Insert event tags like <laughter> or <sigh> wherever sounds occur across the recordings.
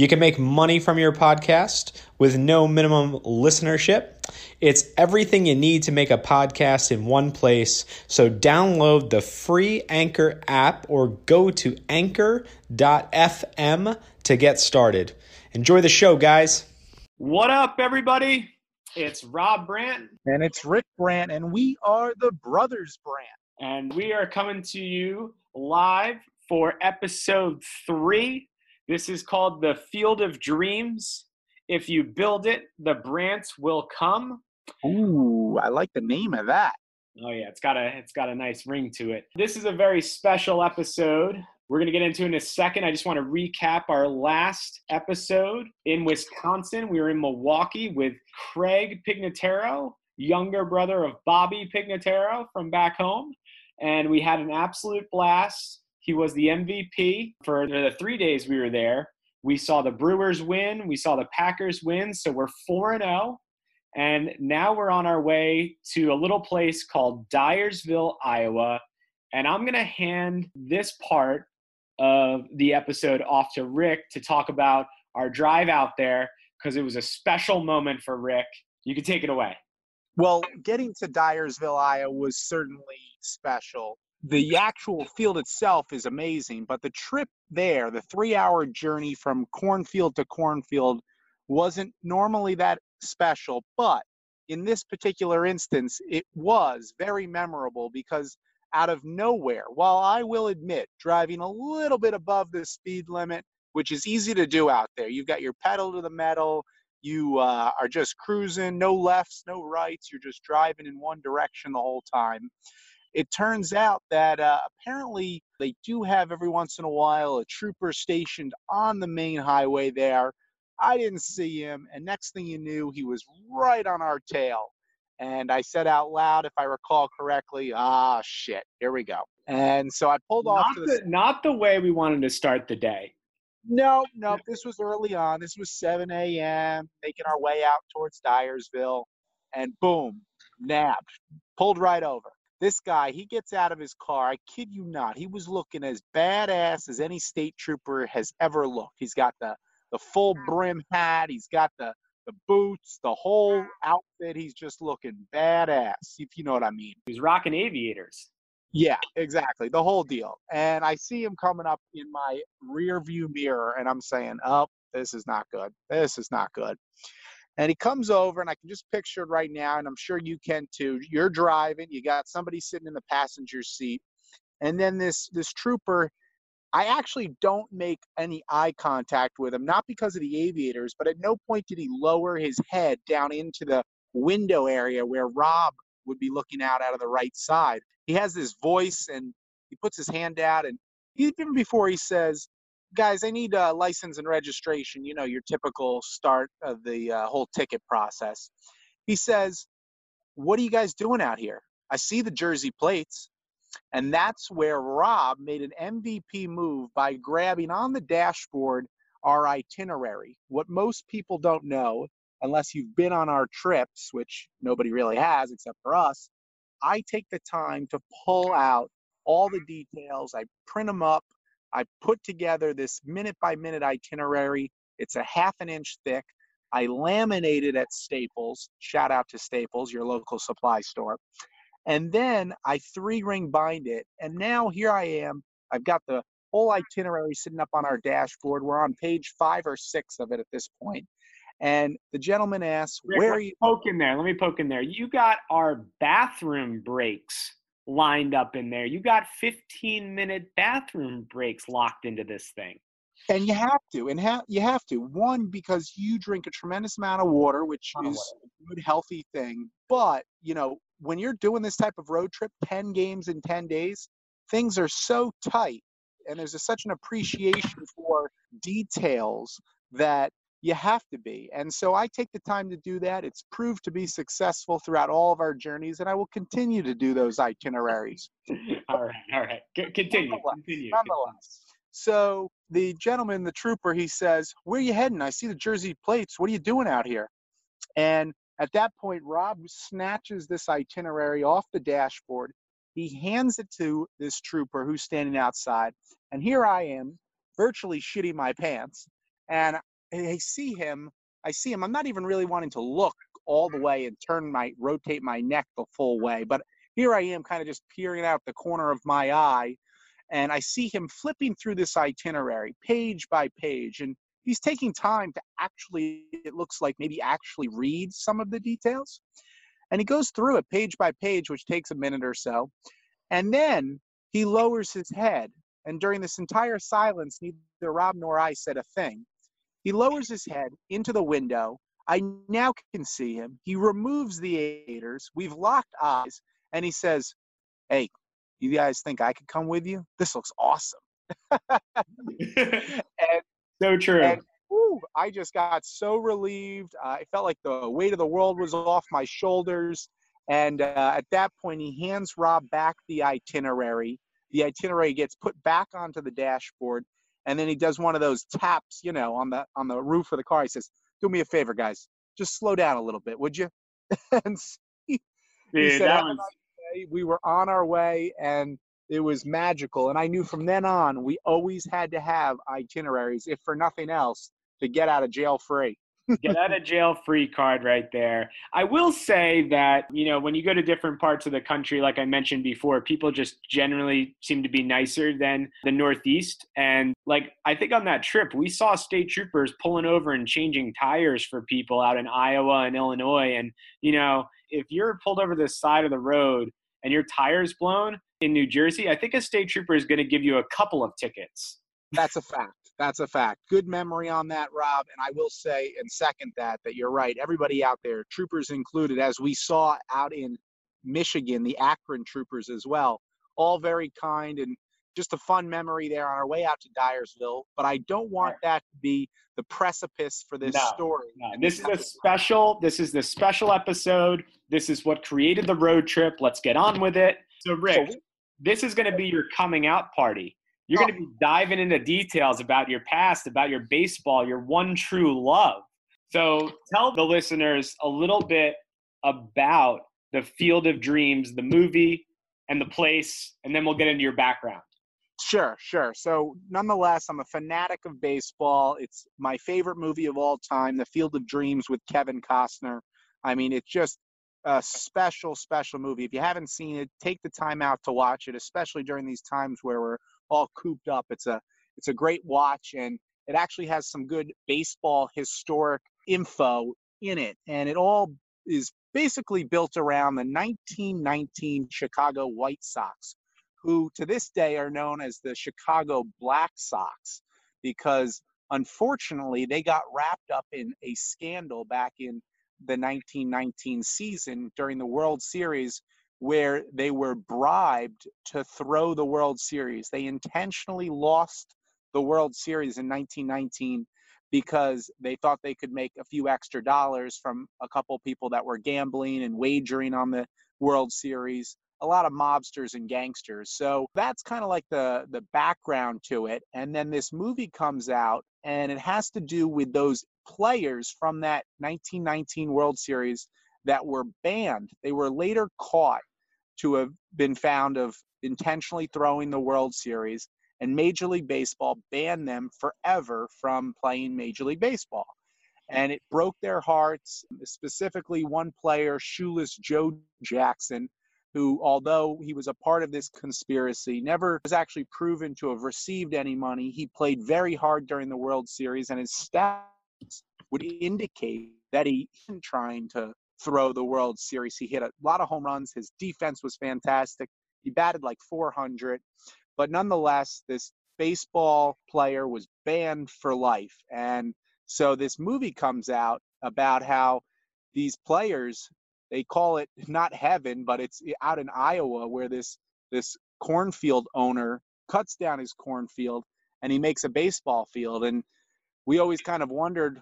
You can make money from your podcast with no minimum listenership. It's everything you need to make a podcast in one place. So download the free Anchor app or go to anchor.fm to get started. Enjoy the show, guys. What up, everybody? It's Rob Brandt. And it's Rick Brandt, and we are the Brothers Brandt. And we are coming to you live for episode three this is called the Field of Dreams. If you build it, the Brandts will come. Ooh, I like the name of that. Oh yeah, it's got a it's got a nice ring to it. This is a very special episode. We're going to get into in a second. I just want to recap our last episode in Wisconsin. We were in Milwaukee with Craig Pignataro, younger brother of Bobby Pignataro from back home, and we had an absolute blast. He was the MVP for the three days we were there. We saw the Brewers win, we saw the Packers win, so we're 4 0. And now we're on our way to a little place called Dyersville, Iowa. And I'm going to hand this part of the episode off to Rick to talk about our drive out there because it was a special moment for Rick. You can take it away. Well, getting to Dyersville, Iowa was certainly special the actual field itself is amazing, but the trip there, the three hour journey from cornfield to cornfield, wasn't normally that special. But in this particular instance, it was very memorable because out of nowhere, while I will admit driving a little bit above the speed limit, which is easy to do out there, you've got your pedal to the metal. You uh, are just cruising, no lefts, no rights. You're just driving in one direction the whole time it turns out that uh, apparently they do have every once in a while a trooper stationed on the main highway there. I didn't see him, and next thing you knew, he was right on our tail. And I said out loud, if I recall correctly, ah, shit, here we go. And so I pulled not off. The, the, not the way we wanted to start the day. No, no, this was early on. This was 7 a.m., making our way out towards Dyersville, and boom, nabbed, pulled right over. This guy, he gets out of his car. I kid you not. He was looking as badass as any state trooper has ever looked. He's got the the full mm-hmm. brim hat. He's got the the the boots, the whole mm-hmm. outfit. He's just looking badass, if you know what I mean. He's rocking aviators. Yeah, exactly. The whole deal. And I see him coming up in my rear view mirror, and I'm saying, oh, this is not good. This is not good. And he comes over, and I can just picture it right now, and I'm sure you can too. You're driving, you got somebody sitting in the passenger seat, and then this this trooper I actually don't make any eye contact with him, not because of the aviators, but at no point did he lower his head down into the window area where Rob would be looking out out of the right side. He has this voice and he puts his hand out, and even before he says, Guys, I need a license and registration, you know, your typical start of the uh, whole ticket process. He says, What are you guys doing out here? I see the Jersey plates. And that's where Rob made an MVP move by grabbing on the dashboard our itinerary. What most people don't know, unless you've been on our trips, which nobody really has except for us, I take the time to pull out all the details. I print them up. I put together this minute by minute itinerary. It's a half an inch thick. I laminate it at Staples. Shout out to Staples, your local supply store. And then I three ring bind it. And now here I am. I've got the whole itinerary sitting up on our dashboard. We're on page five or six of it at this point. And the gentleman asks, Rick, Where are you? Poke in there. Let me poke in there. You got our bathroom breaks lined up in there. You got 15 minute bathroom breaks locked into this thing. And you have to, and ha- you have to. One, because you drink a tremendous amount of water, which is a good, healthy thing. But, you know, when you're doing this type of road trip, 10 games in 10 days, things are so tight and there's a, such an appreciation for details that you have to be. And so I take the time to do that. It's proved to be successful throughout all of our journeys, and I will continue to do those itineraries. <laughs> all right, all right. C- continue. Nonetheless, continue. nonetheless. So the gentleman, the trooper, he says, Where are you heading? I see the Jersey plates. What are you doing out here? And at that point, Rob snatches this itinerary off the dashboard. He hands it to this trooper who's standing outside. And here I am, virtually shitting my pants. And I see him. I see him. I'm not even really wanting to look all the way and turn my, rotate my neck the full way. But here I am, kind of just peering out the corner of my eye. And I see him flipping through this itinerary page by page. And he's taking time to actually, it looks like maybe actually read some of the details. And he goes through it page by page, which takes a minute or so. And then he lowers his head. And during this entire silence, neither Rob nor I said a thing. He lowers his head into the window. I now can see him. He removes the aiders. We've locked eyes. And he says, Hey, you guys think I could come with you? This looks awesome. <laughs> and so true. And, whew, I just got so relieved. Uh, I felt like the weight of the world was off my shoulders. And uh, at that point, he hands Rob back the itinerary. The itinerary gets put back onto the dashboard, and then he does one of those taps, you know, on the on the roof of the car. He says, "Do me a favor, guys. Just slow down a little bit, would you?" <laughs> and he, he said, that was... "We were on our way, and it was magical. And I knew from then on, we always had to have itineraries, if for nothing else, to get out of jail free. Get out of jail free card right there. I will say that, you know, when you go to different parts of the country, like I mentioned before, people just generally seem to be nicer than the Northeast. And like, I think on that trip, we saw state troopers pulling over and changing tires for people out in Iowa and Illinois. And, you know, if you're pulled over the side of the road and your tire's blown, in New Jersey, I think a state trooper is going to give you a couple of tickets. That's a fact. That's a fact. Good memory on that, Rob. And I will say and second that, that you're right. Everybody out there, troopers included, as we saw out in Michigan, the Akron troopers as well, all very kind and just a fun memory there on our way out to Dyersville. But I don't want that to be the precipice for this no, story. No. This is a special. This is the special episode. This is what created the road trip. Let's get on with it. So, Rick, so this is going to be your coming out party. You're oh. going to be diving into details about your past, about your baseball, your one true love. So tell the listeners a little bit about the Field of Dreams, the movie and the place, and then we'll get into your background. Sure, sure. So, nonetheless, I'm a fanatic of baseball. It's my favorite movie of all time, The Field of Dreams with Kevin Costner. I mean, it's just a special, special movie. If you haven't seen it, take the time out to watch it, especially during these times where we're all cooped up. It's a it's a great watch and it actually has some good baseball historic info in it. And it all is basically built around the 1919 Chicago White Sox, who to this day are known as the Chicago Black Sox because unfortunately they got wrapped up in a scandal back in the 1919 season during the World Series where they were bribed to throw the World Series. They intentionally lost the World Series in 1919 because they thought they could make a few extra dollars from a couple people that were gambling and wagering on the World Series. A lot of mobsters and gangsters. So that's kind of like the the background to it. And then this movie comes out and it has to do with those players from that 1919 World Series that were banned. They were later caught to have been found of intentionally throwing the World Series, and Major League Baseball banned them forever from playing Major League Baseball. And it broke their hearts, specifically one player, shoeless Joe Jackson, who, although he was a part of this conspiracy, never was actually proven to have received any money. He played very hard during the World Series, and his stats would indicate that he wasn't trying to throw the World Series. He hit a lot of home runs. His defense was fantastic. He batted like 400. But nonetheless, this baseball player was banned for life. And so this movie comes out about how these players, they call it <laughs> not heaven, but it's out in Iowa where this this cornfield owner cuts down his cornfield and he makes a baseball field. And we always kind of wondered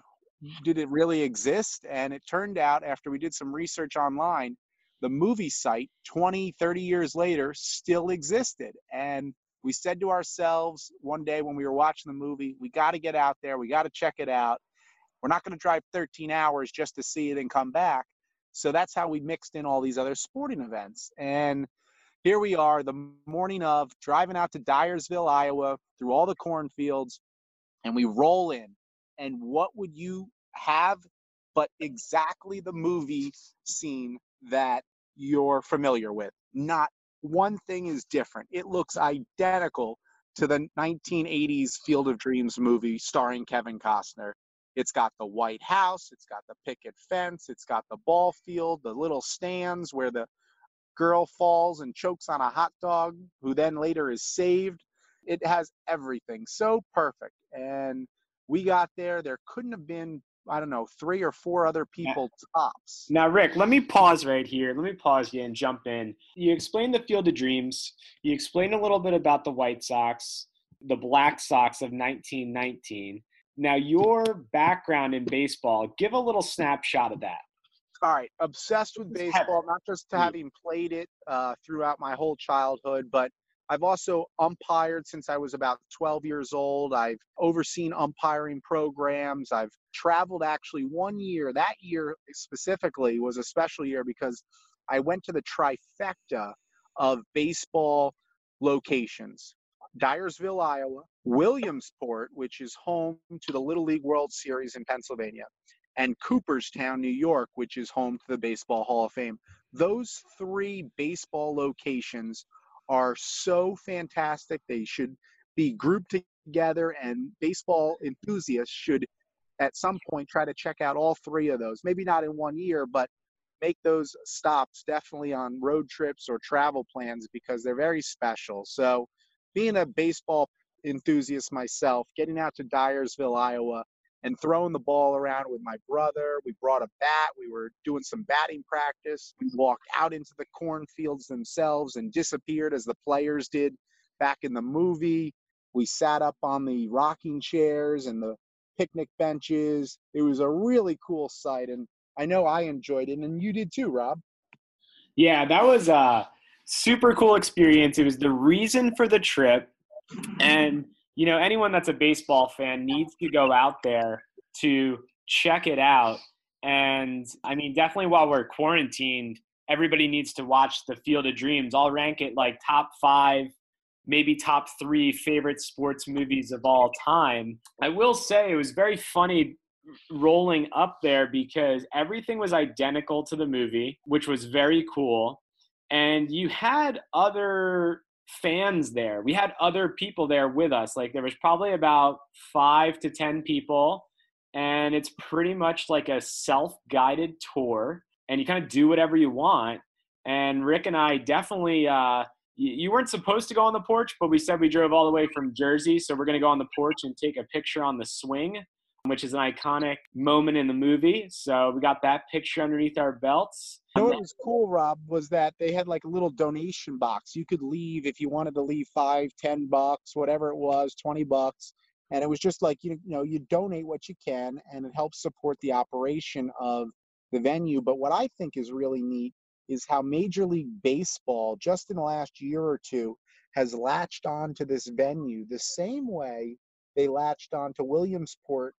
did it really exist? And it turned out after we did some research online, the movie site 20, 30 years later still existed. And we said to ourselves one day when we were watching the movie, we got to get out there, we got to check it out. We're not going to drive 13 hours just to see it and come back. So that's how we mixed in all these other sporting events. And here we are, the morning of, driving out to Dyersville, Iowa, through all the cornfields, and we roll in and what would you have but exactly the movie scene that you're familiar with. Not one thing is different. It looks identical to the 1980s Field of Dreams movie starring Kevin Costner. It's got the White House, it's got the picket fence, it's got the ball field, the little stands where the girl falls and chokes on a hot dog, who then later is saved. It has everything so perfect. And we got there. There couldn't have been, I don't know, three or four other people tops. Now, Rick, let me pause right here. Let me pause you and jump in. You explained the Field of Dreams. You explained a little bit about the White Sox, the Black Sox of 1919. Now, your background in baseball, give a little snapshot of that. All right, obsessed with baseball, not just having played it uh, throughout my whole childhood, but I've also umpired since I was about 12 years old. I've overseen umpiring programs. I've traveled actually one year. That year specifically was a special year because I went to the trifecta of baseball locations Dyersville, Iowa, Williamsport, which is home to the Little League World Series in Pennsylvania, and Cooperstown, New York, which is home to the Baseball Hall of Fame. Those three baseball locations are so fantastic. They should be grouped together, and baseball enthusiasts should at some point try to check out all three of those. Maybe not in one year, but make those stops definitely on road trips or travel plans because they're very special. So, being a baseball enthusiast myself, getting out to Dyersville, Iowa, and throwing the ball around with my brother. We brought a bat. We were doing some batting practice. We walked out into the cornfields themselves and disappeared as the players did back in the movie. We sat up on the rocking chairs and the picnic benches. It was a really cool sight, and I know I enjoyed it, and you did too, Rob. Yeah, that was a super cool experience. It was the reason for the trip, and you know, anyone that's a baseball fan needs to go out there to check it out. And I mean, definitely while we're quarantined, everybody needs to watch the Field of Dreams. I'll rank it like top five maybe top three favorite sports movies of all time. I will say it was very funny rolling up there because everything was identical to the movie, which was very cool. And you had other fans there. We had other people there with us. Like there was probably about five to 10 people. And it's pretty much like a self guided tour. And you kind of do whatever you want. And Rick and I definitely, uh, you weren't supposed to go on the porch, but we said we drove all the way from Jersey. So we're going to go on the porch and take a picture on the swing, which is an iconic moment in the movie. So we got that picture underneath our belts. You know what was cool, Rob, was that they had like a little donation box. You could leave if you wanted to leave five, ten bucks, whatever it was, twenty bucks. And it was just like you, you know, you donate what you can and it helps support the operation of the venue. But what I think is really neat is how Major League Baseball, just in the last year or two, has latched on to this venue the same way they latched on to Williamsport,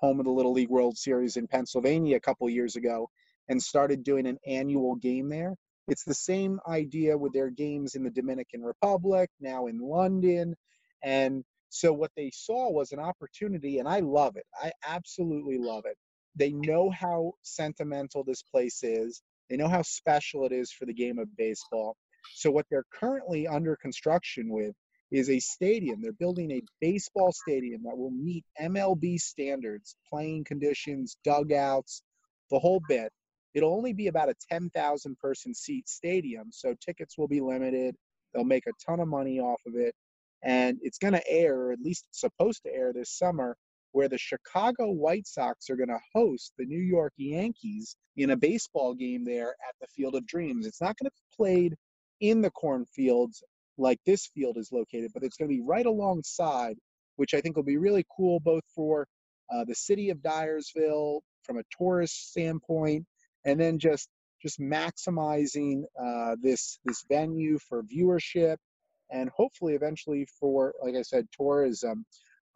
home of the Little League World Series in Pennsylvania a couple years ago, and started doing an annual game there. It's the same idea with their games in the Dominican Republic, now in London. And so what they saw was an opportunity, and I love it. I absolutely love it. They know how sentimental this place is. They know how special it is for the game of baseball. So, what they're currently under construction with is a stadium. They're building a baseball stadium that will meet MLB standards, playing conditions, dugouts, the whole bit. It'll only be about a 10,000 person seat stadium, so tickets will be limited. They'll make a ton of money off of it. And it's going to air, or at least supposed to air this summer, where the Chicago White Sox are going to host the New York Yankees in a baseball game there at the Field of Dreams. It's not going to be played in the cornfields like this field is located, but it's going to be right alongside, which I think will be really cool both for uh, the city of Dyersville from a tourist standpoint, and then just just maximizing uh, this this venue for viewership and hopefully eventually for like I said tourism.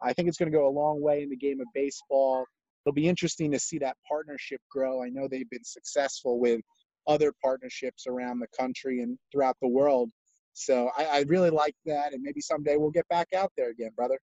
I think it's going to go a long way in the game of baseball. It'll be interesting to see that partnership grow. I know they've been successful with other partnerships around the country and throughout the world. So I, I really like that, and maybe someday we'll get back out there again, brother.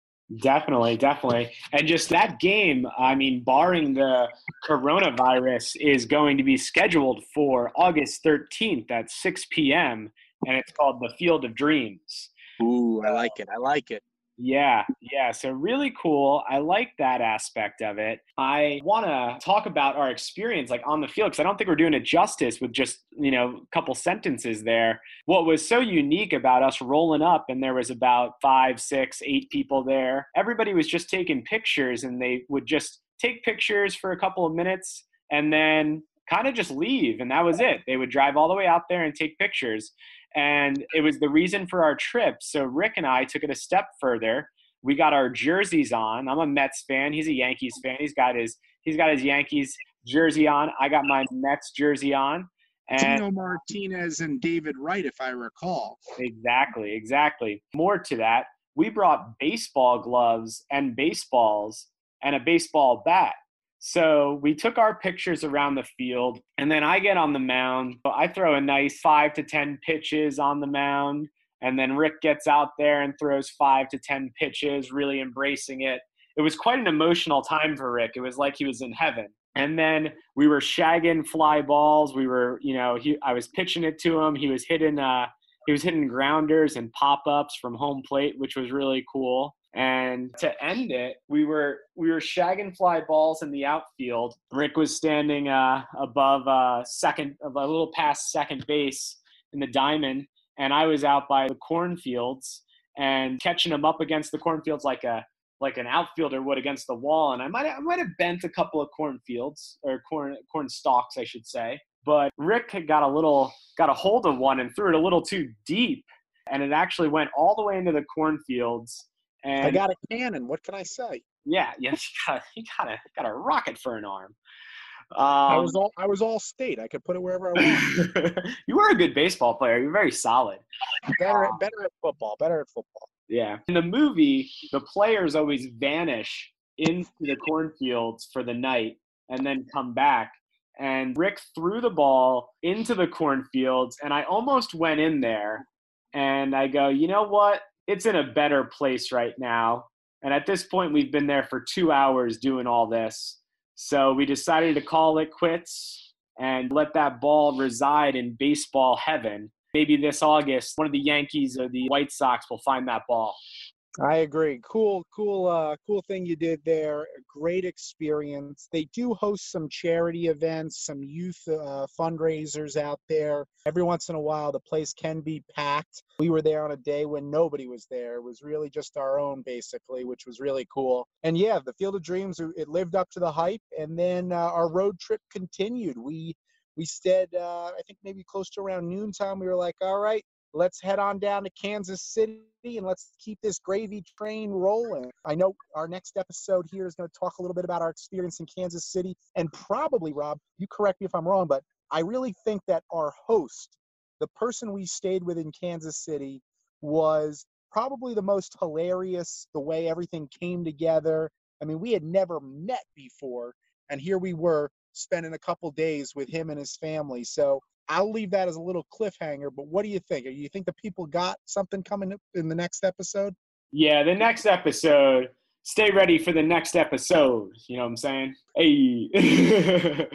Definitely, definitely. And just that game, I mean, barring the coronavirus, is going to be scheduled for August 13th at 6 p.m., and it's called the Field of Dreams. Ooh, I like it. I like it. Yeah, yeah. So really cool. I like that aspect of it. I want to talk about our experience like on the field because I don't think we're doing it justice with just, you know, a couple sentences there. What was so unique about us rolling up and there was about five, six, eight people there. Everybody was just taking pictures and they would just take pictures for a couple of minutes and then kind of just leave and that was it. They would drive all the way out there and take pictures and it was the reason for our trip. So Rick and I took it a step further. We got our jerseys on. I'm a Mets fan. He's a Yankees fan. He's got his he's got his Yankees jersey on. I got my Mets jersey on. And Tino Martinez and David Wright, if I recall. Exactly, exactly. More to that, we brought baseball gloves and baseballs and a baseball bat. So we took our pictures around the field, and then I get on the mound. I throw a nice five to 10 pitches on the mound, and then Rick gets out there and throws five to 10 pitches, really embracing it. It was quite an emotional time for Rick. It was like he was in heaven. And then we were shagging fly balls. We were, you know, he, I was pitching it to him. He was hitting, uh, he was hitting grounders and pop ups from home plate, which was really cool. And to end it, we were we were shagging fly balls in the outfield. Rick was standing uh, above uh, second, a little past second base in the diamond, and I was out by the cornfields and catching him up against the cornfields like a like an outfielder would against the wall. And I might I might have bent a couple of cornfields or corn corn stalks, I should say. But Rick got a little got a hold of one and threw it a little too deep, and it actually went all the way into the cornfields and I got a cannon. What can I say? Yeah, yes, <laughs> you got, you got a got a rocket for an arm. Um, I was all I was all state. I could put it wherever I <laughs> want. you were a good baseball player. You're very solid. Better, um, better at football. Better at football. Yeah. In the movie, the players always vanish into the cornfields for the night and then come back. And Rick threw the ball into the cornfields, and I almost went in there. And I go, you know what? It's in a better place right now. And at this point, we've been there for two hours doing all this. So we decided to call it quits and let that ball reside in baseball heaven. Maybe this August, one of the Yankees or the White Sox will find that ball. I agree. Cool, cool, uh, cool thing you did there. Great experience. They do host some charity events, some youth uh, fundraisers out there. Every once in a while, the place can be packed. We were there on a day when nobody was there. It was really just our own, basically, which was really cool. And yeah, the Field of Dreams, it lived up to the hype. And then uh, our road trip continued. We we said, uh, I think maybe close to around noontime, we were like, all right, let's head on down to Kansas City and let's keep this gravy train rolling. I know our next episode here is going to talk a little bit about our experience in Kansas City. And probably, Rob, you correct me if I'm wrong, but I really think that our host, the person we stayed with in Kansas City, was probably the most hilarious the way everything came together. I mean, we had never met before, and here we were spending a couple days with him and his family. So I'll leave that as a little cliffhanger. But what do you think? You think the people got something coming in the next episode? Yeah, the next episode. Stay ready for the next episode. You know what I'm saying? Hey, <laughs>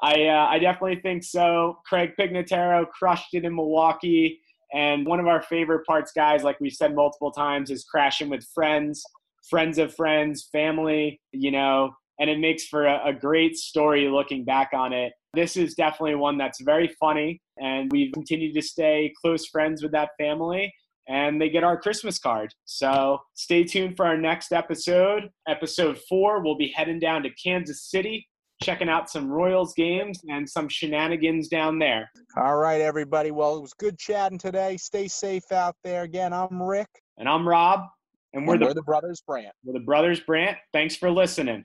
I uh, I definitely think so. Craig Pignataro crushed it in Milwaukee, and one of our favorite parts, guys, like we said multiple times, is crashing with friends, friends of friends, family. You know, and it makes for a, a great story looking back on it. This is definitely one that's very funny, and we've continued to stay close friends with that family and they get our Christmas card. So stay tuned for our next episode. Episode four, we'll be heading down to Kansas City, checking out some Royals games and some shenanigans down there. All right, everybody. Well, it was good chatting today. Stay safe out there. Again, I'm Rick. And I'm Rob. And we're, and the, we're the Brothers Brandt. We're the Brothers Brandt. Thanks for listening.